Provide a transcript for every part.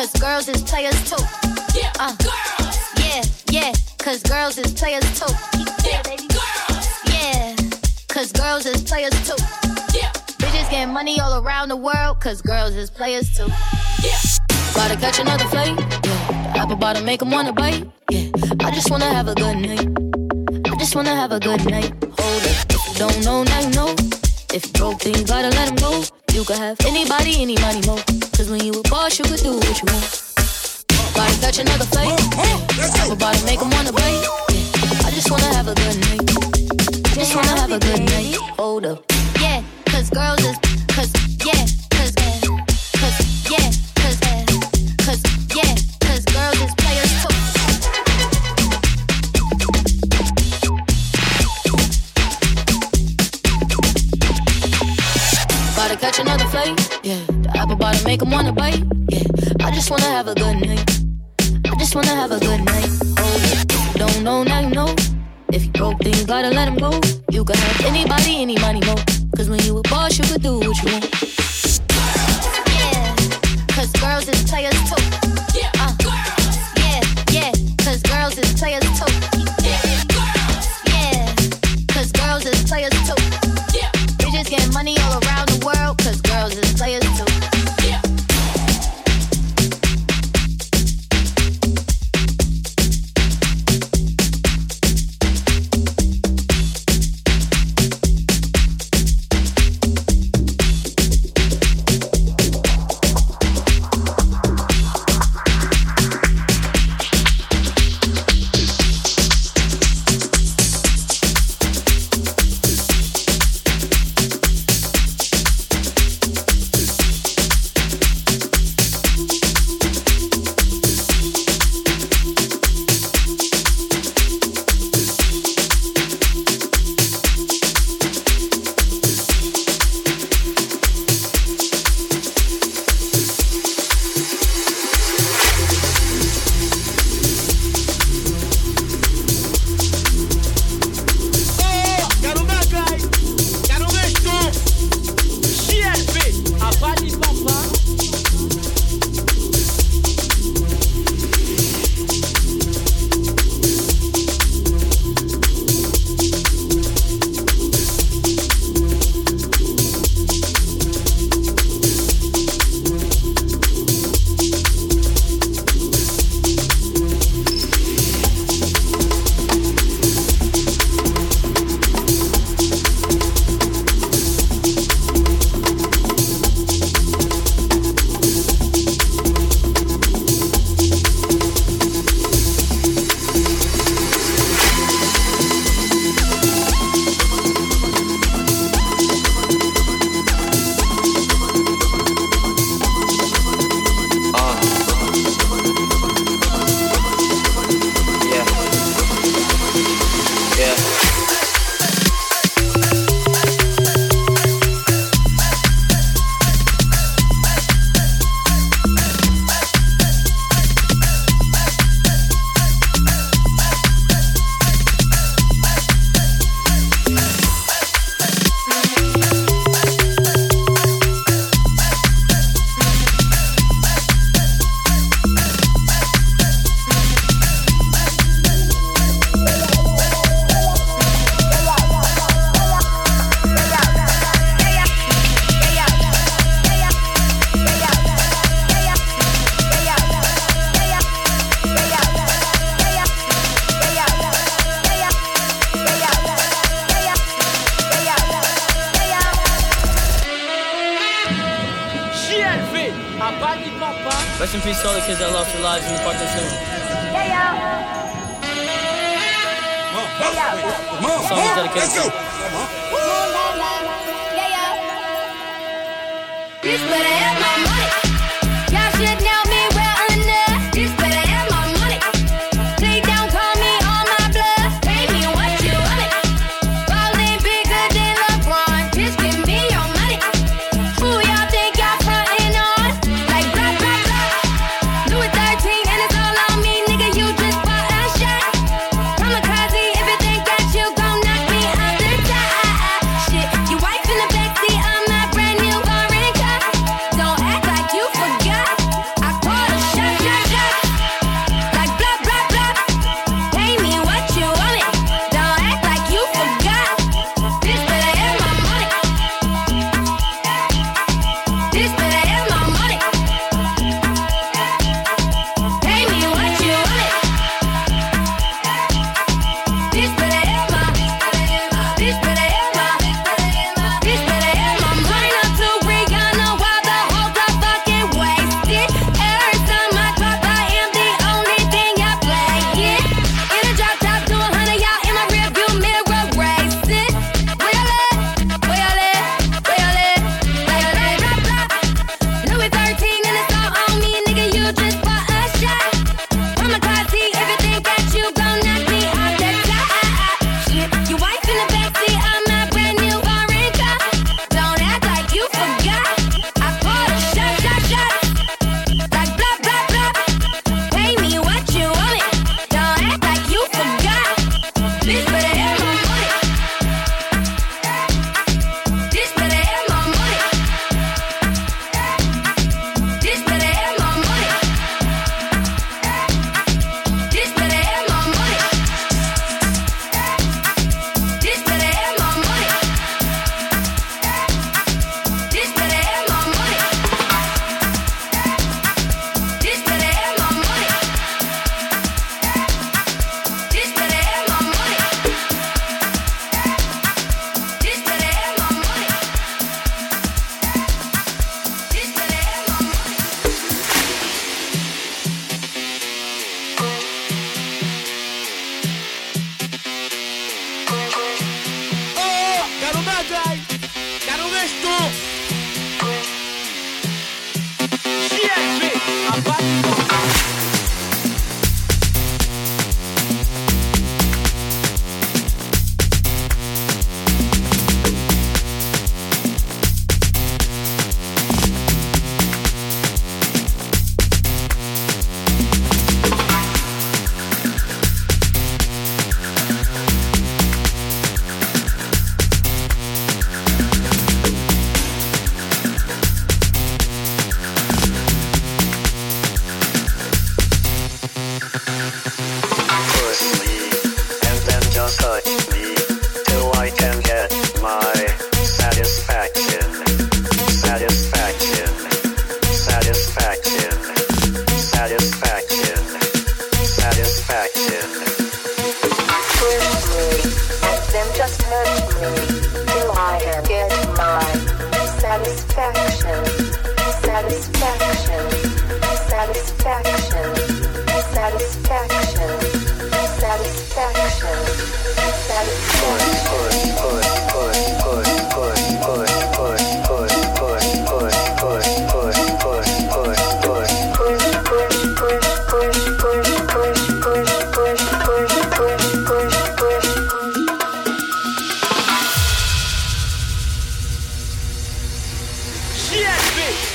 cause girls is players too. Yeah. Uh, girls. Yeah, yeah. Cause girls is players too. Yeah, baby. Girls. Yeah. Cause girls is players too. Yeah. Bitches getting money all around the world. Cause girls is players too. Yeah. Gotta catch another flight. Yeah. Apple bottom make them wanna bite. Yeah. I just wanna have a good night. Just wanna have a good night. Hold you don't know, now you know. If broke, then you gotta let him go. You could have anybody, any money, more. Cause when you a boss, you could do what you want. Gotta catch another. Apple bottom make them wanna bite. Yeah. I just wanna have a good night. Just wanna have a good night. Hold up. Yeah, cause girls is, make them wanna bite. Yeah, I just wanna have a good night. I just wanna have a good night. Oh, don't know, now you know. If you broke, then you gotta let him go. You can have anybody, any money, more. Cause when you a boss, you could do what you want. Yeah, cause girls is players too.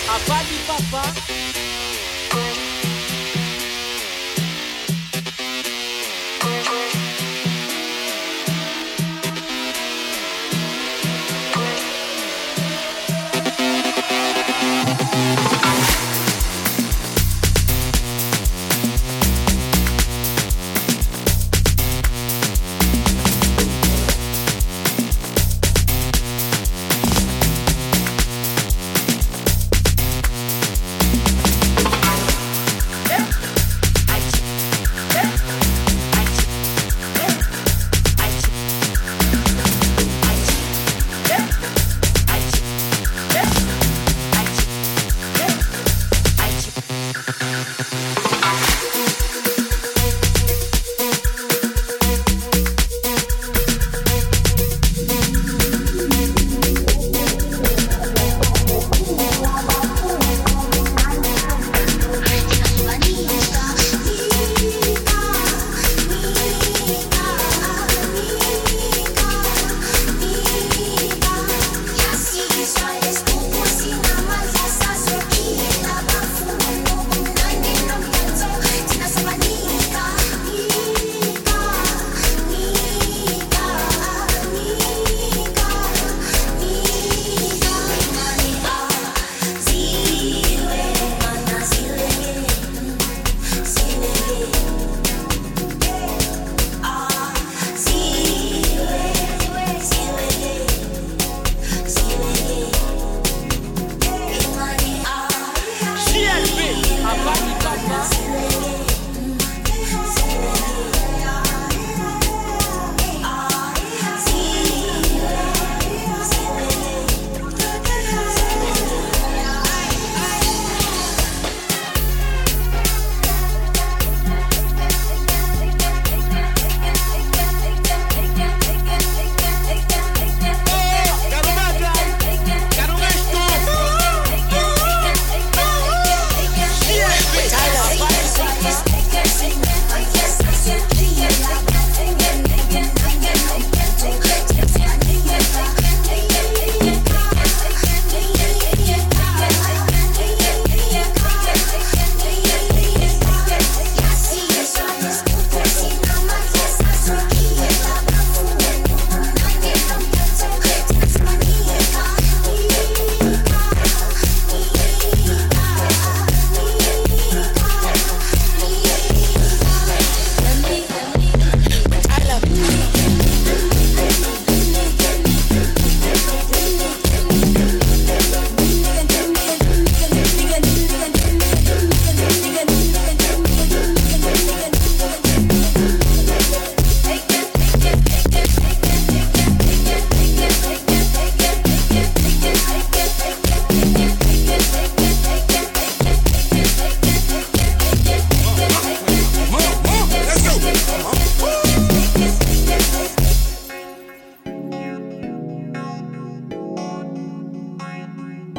A pas papa.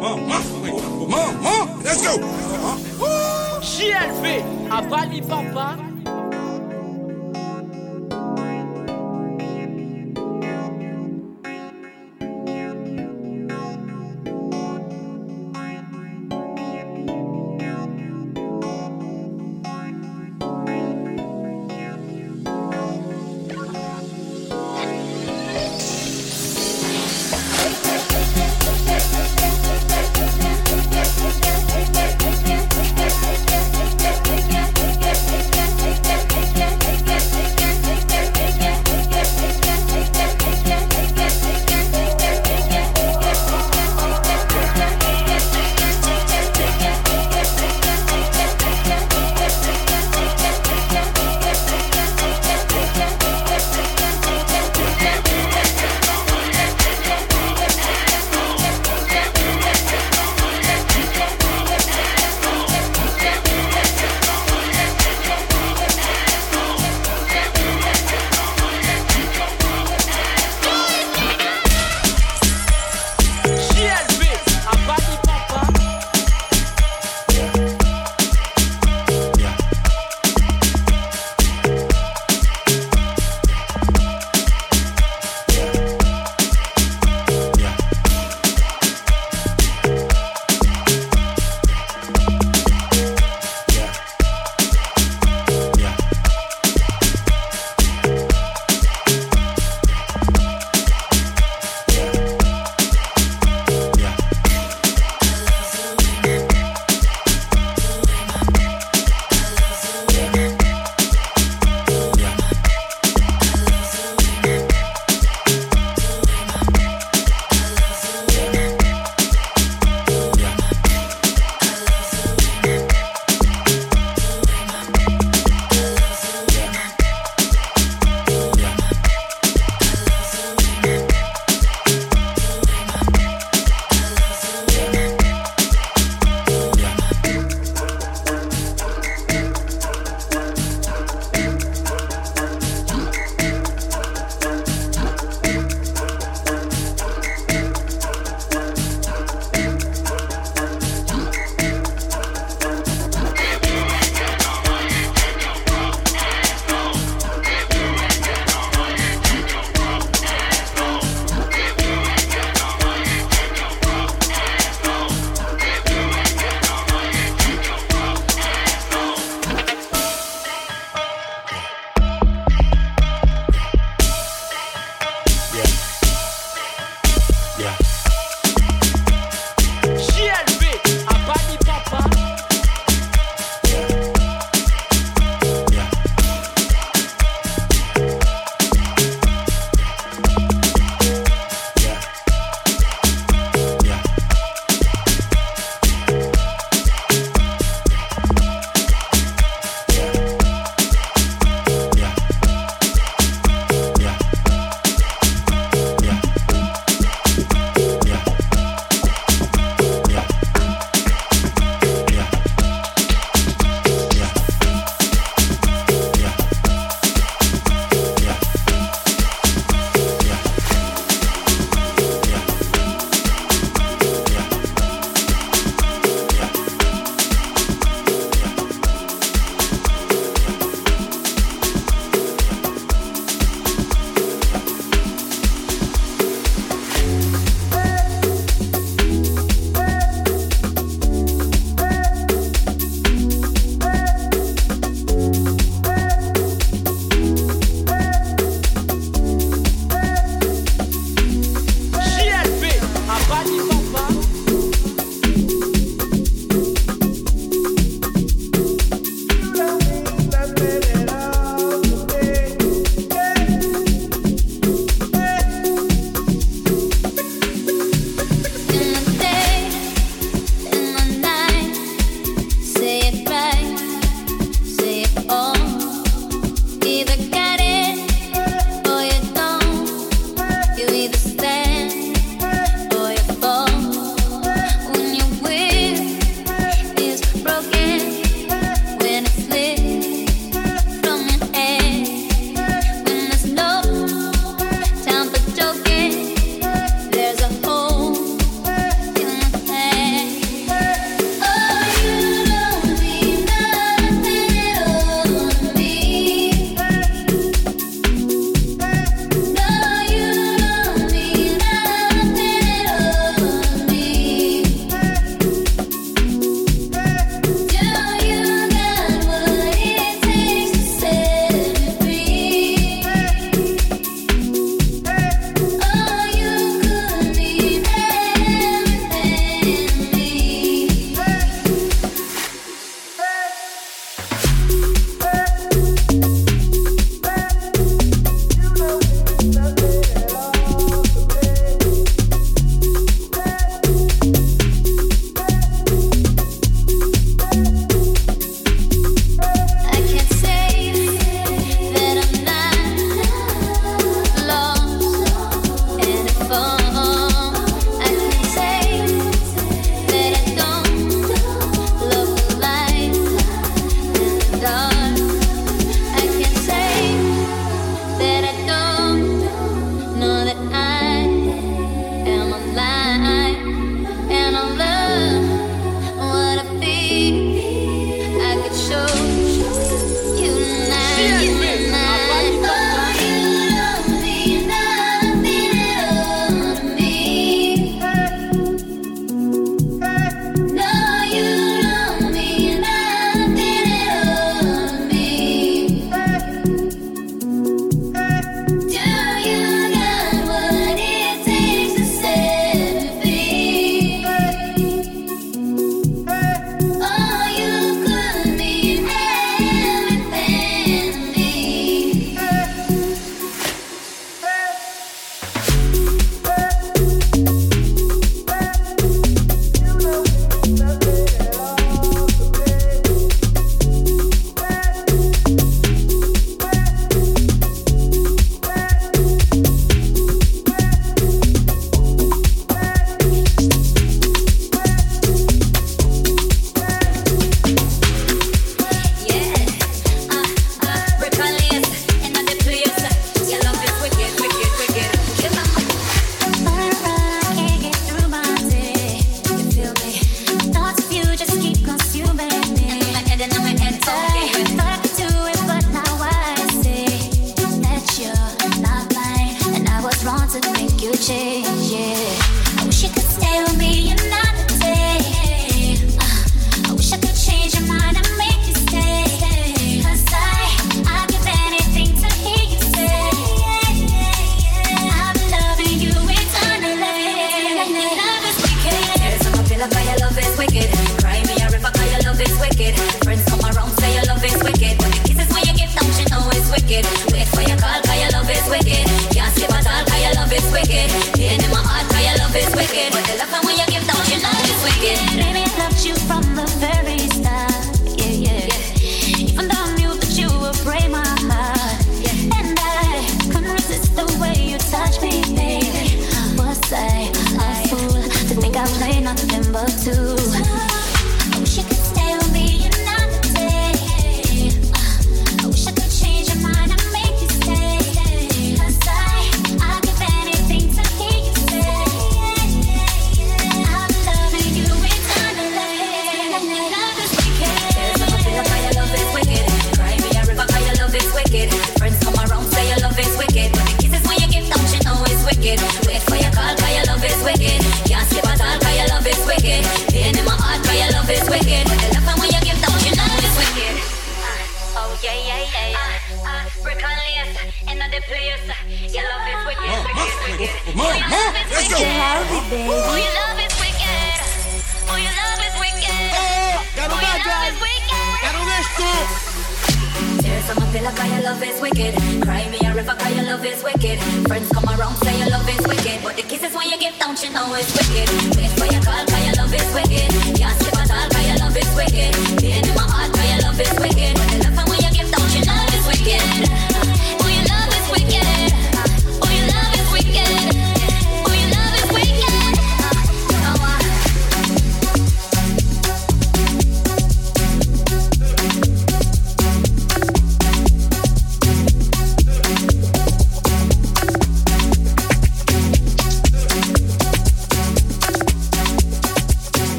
Maman, let's go! JLV à Bali Pampa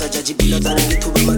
Sasa jaji bila dhani ni kubwa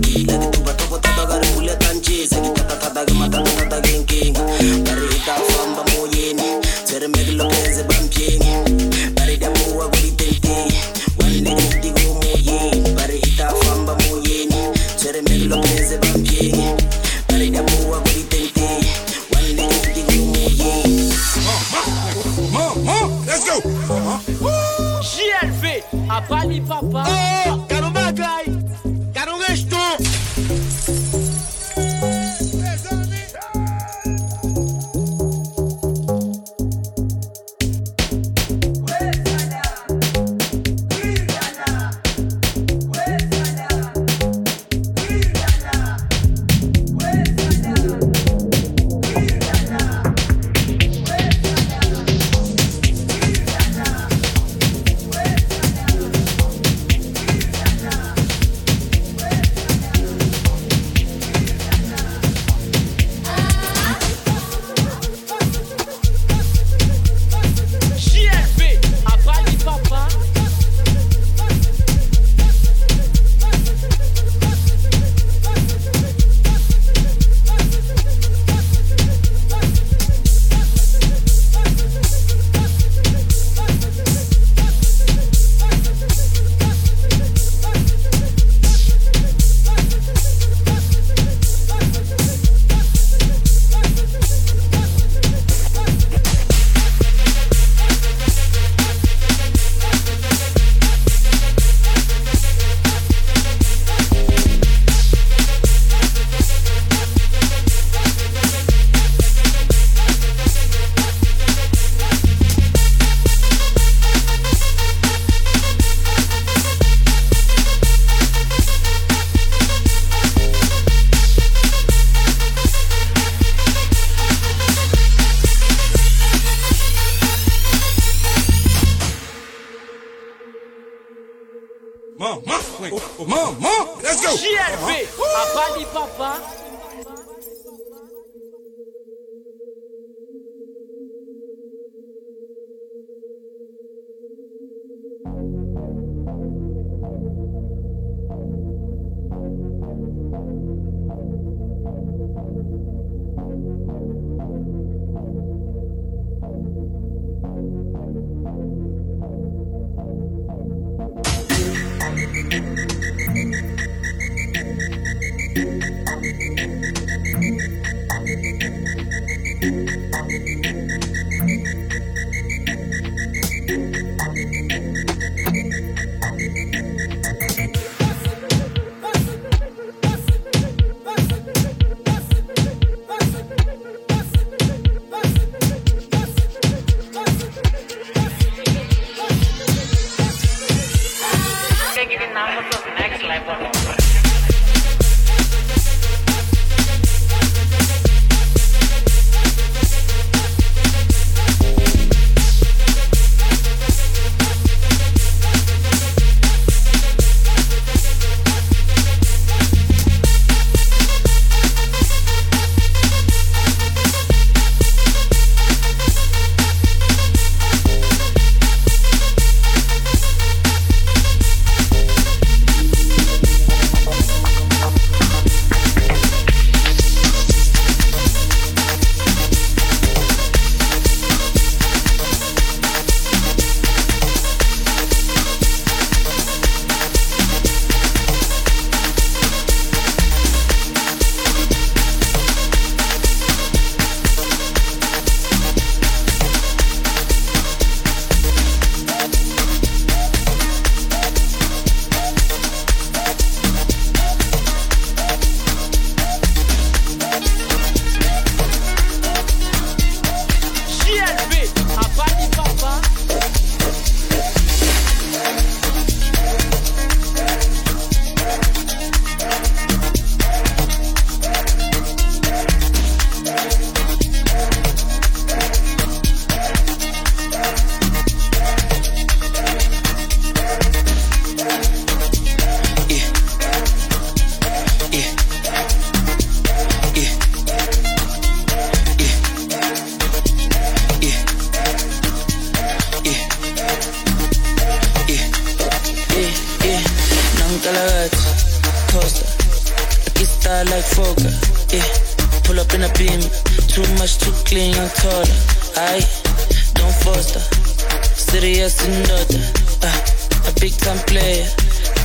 big time player.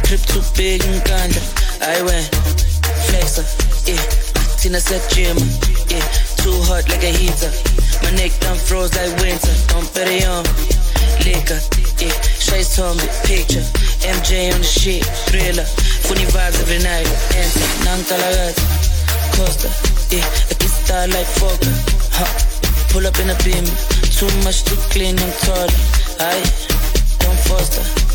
Trip too big and ganja. I went flexer, yeah. Tina said gym, yeah. Too hot like a heater. My neck done froze like winter. Don't bet it liquor, yeah. Shades me, picture. MJ on the shit, thriller. Funny vibes every night. Enter, Nankalagati, Costa, yeah. I get style like Foka, huh. Pull up in a beam, too much to clean, I'm. Aye, don't foster.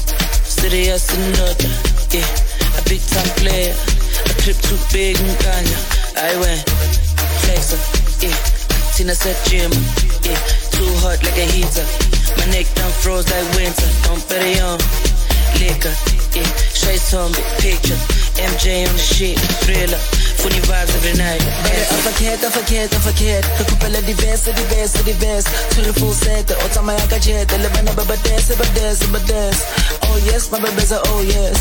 Serious daughter, yeah. A big time player. A trip too big and ganja. I went flexer, yeah. Tina said gym, yeah. Too hot like a heater. My neck done froze like winter. Don't bet it on liquor, yeah. Shades on big picture. MJ on the shit, thriller. Funny vibes every night. Bare afakhet, afakhet, afakhet Kakupela di best, di best, di best Tshwere full set, o tsamaya ka jet Le bana ba ba Oh yes, my bebeza, oh yes.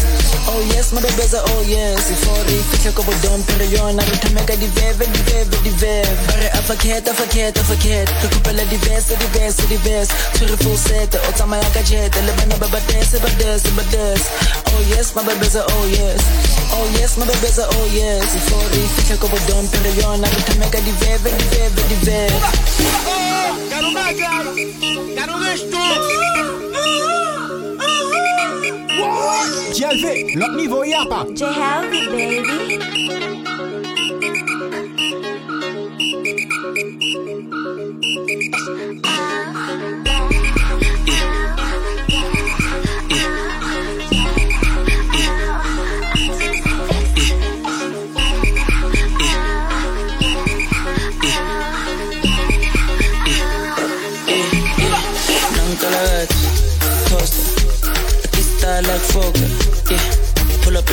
Oh yes, my bebeza, oh yes. Ifori, fihle ko bodon Pero yona, re thomeka di veve, di veve, di veve Bare afakhet, afakhet, afakhet Kakupela di best, di best, di best Tshwere full set, o tsamaya ka jet Le bana ba ba dance, ba dance, ba dance Oh yes, my bebeza, oh yes. Oh yes, my bebeza, oh yes. Ifori Ri fitlhe ko bodon pero yona re thomeka diveve diveve diveve JLV, lot niveau yapa. JLV, baby. Ah, ah, ah.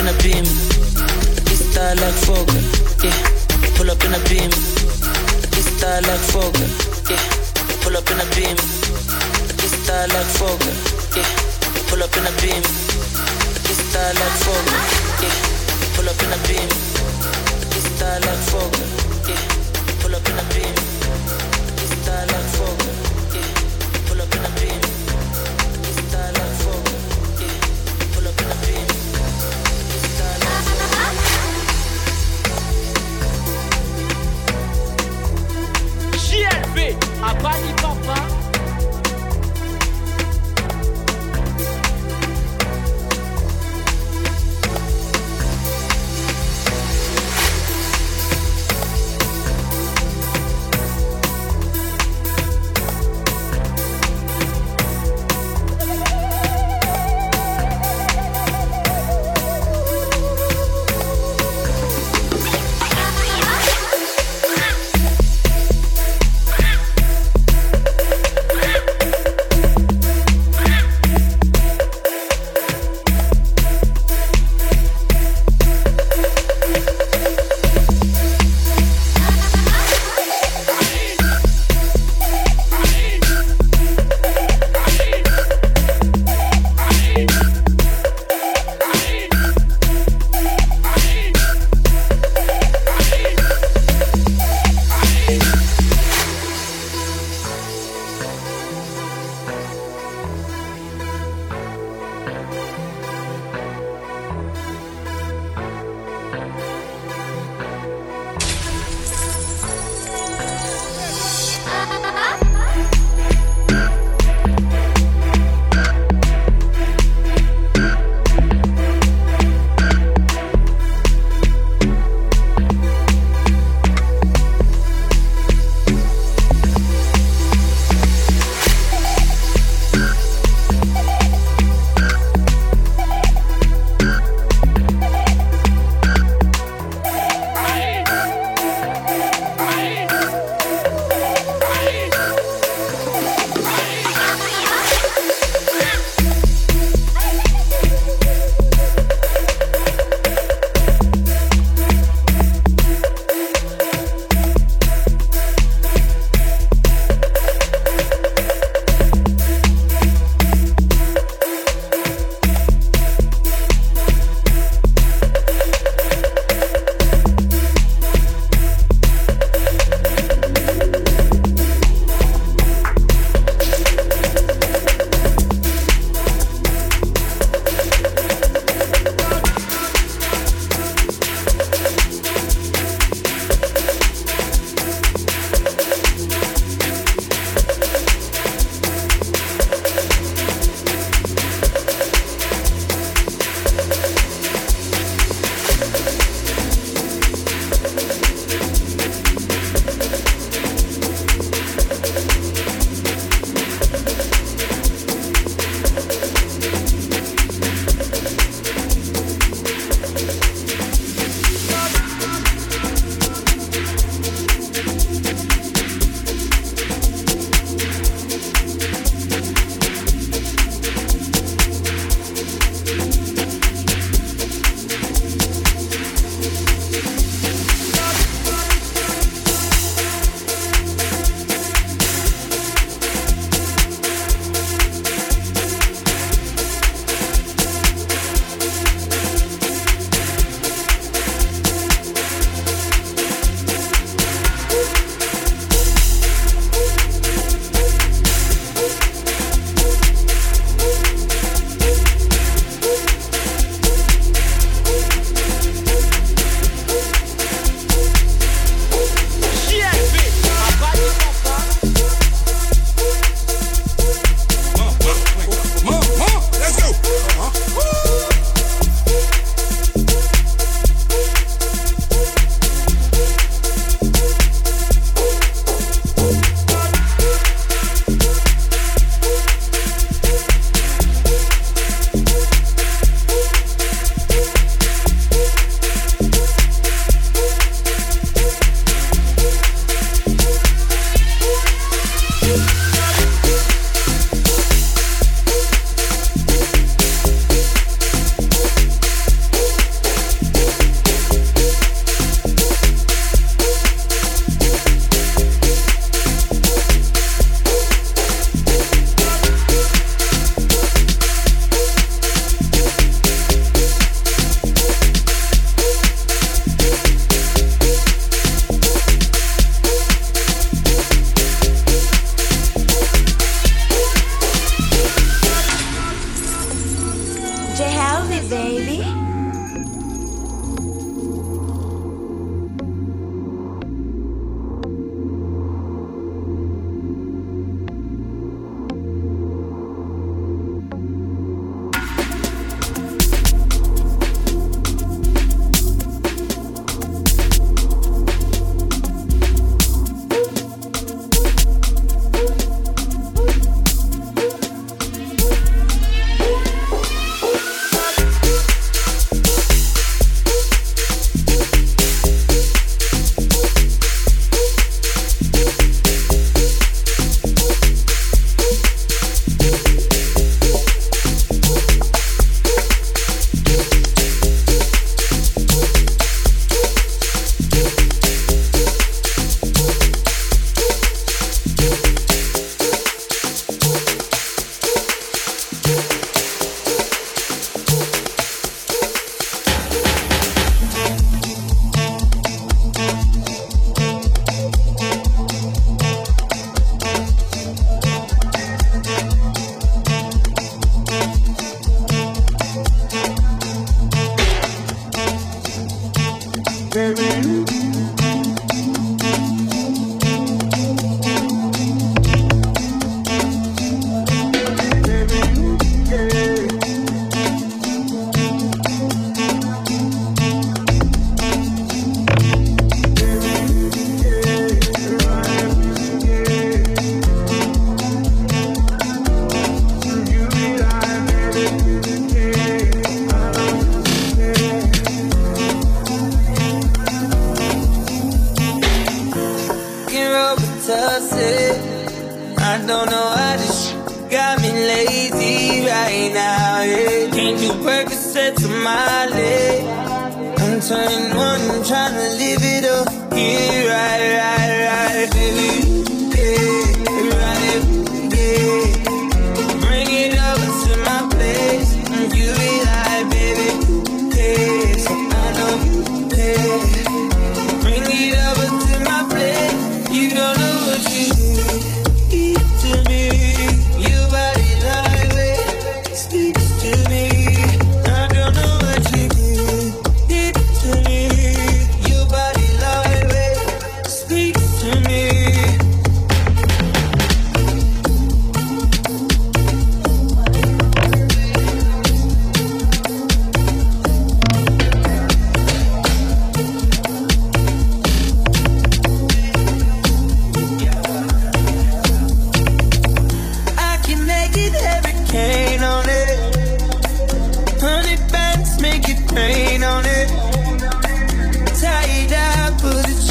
In a beam. Aquí está like Foka, yeah. Pull up in a beam. Aquí está like Foka, yeah. Pull up in a beam. Aquí está like Foka, yeah. Pull up in a beam. Aquí está like Foka, yeah. Pull up in a beam. Aquí está like Foka, yeah. Pull up in a beam. Aquí está like Bali Papa.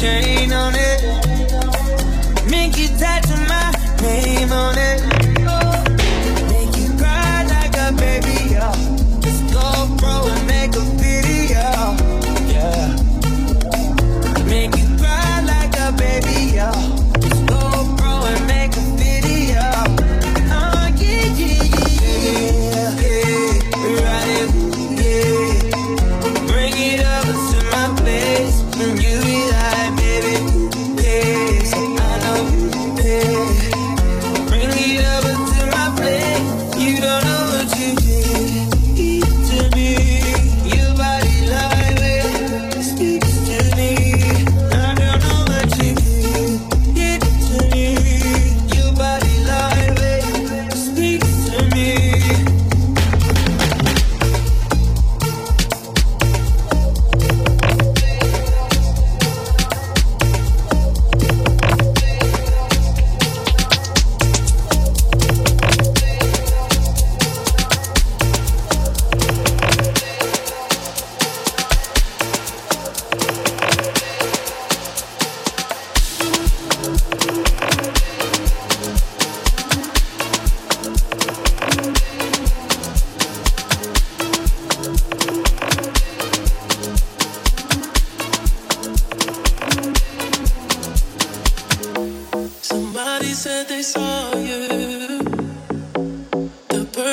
change.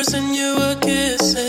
Project, project.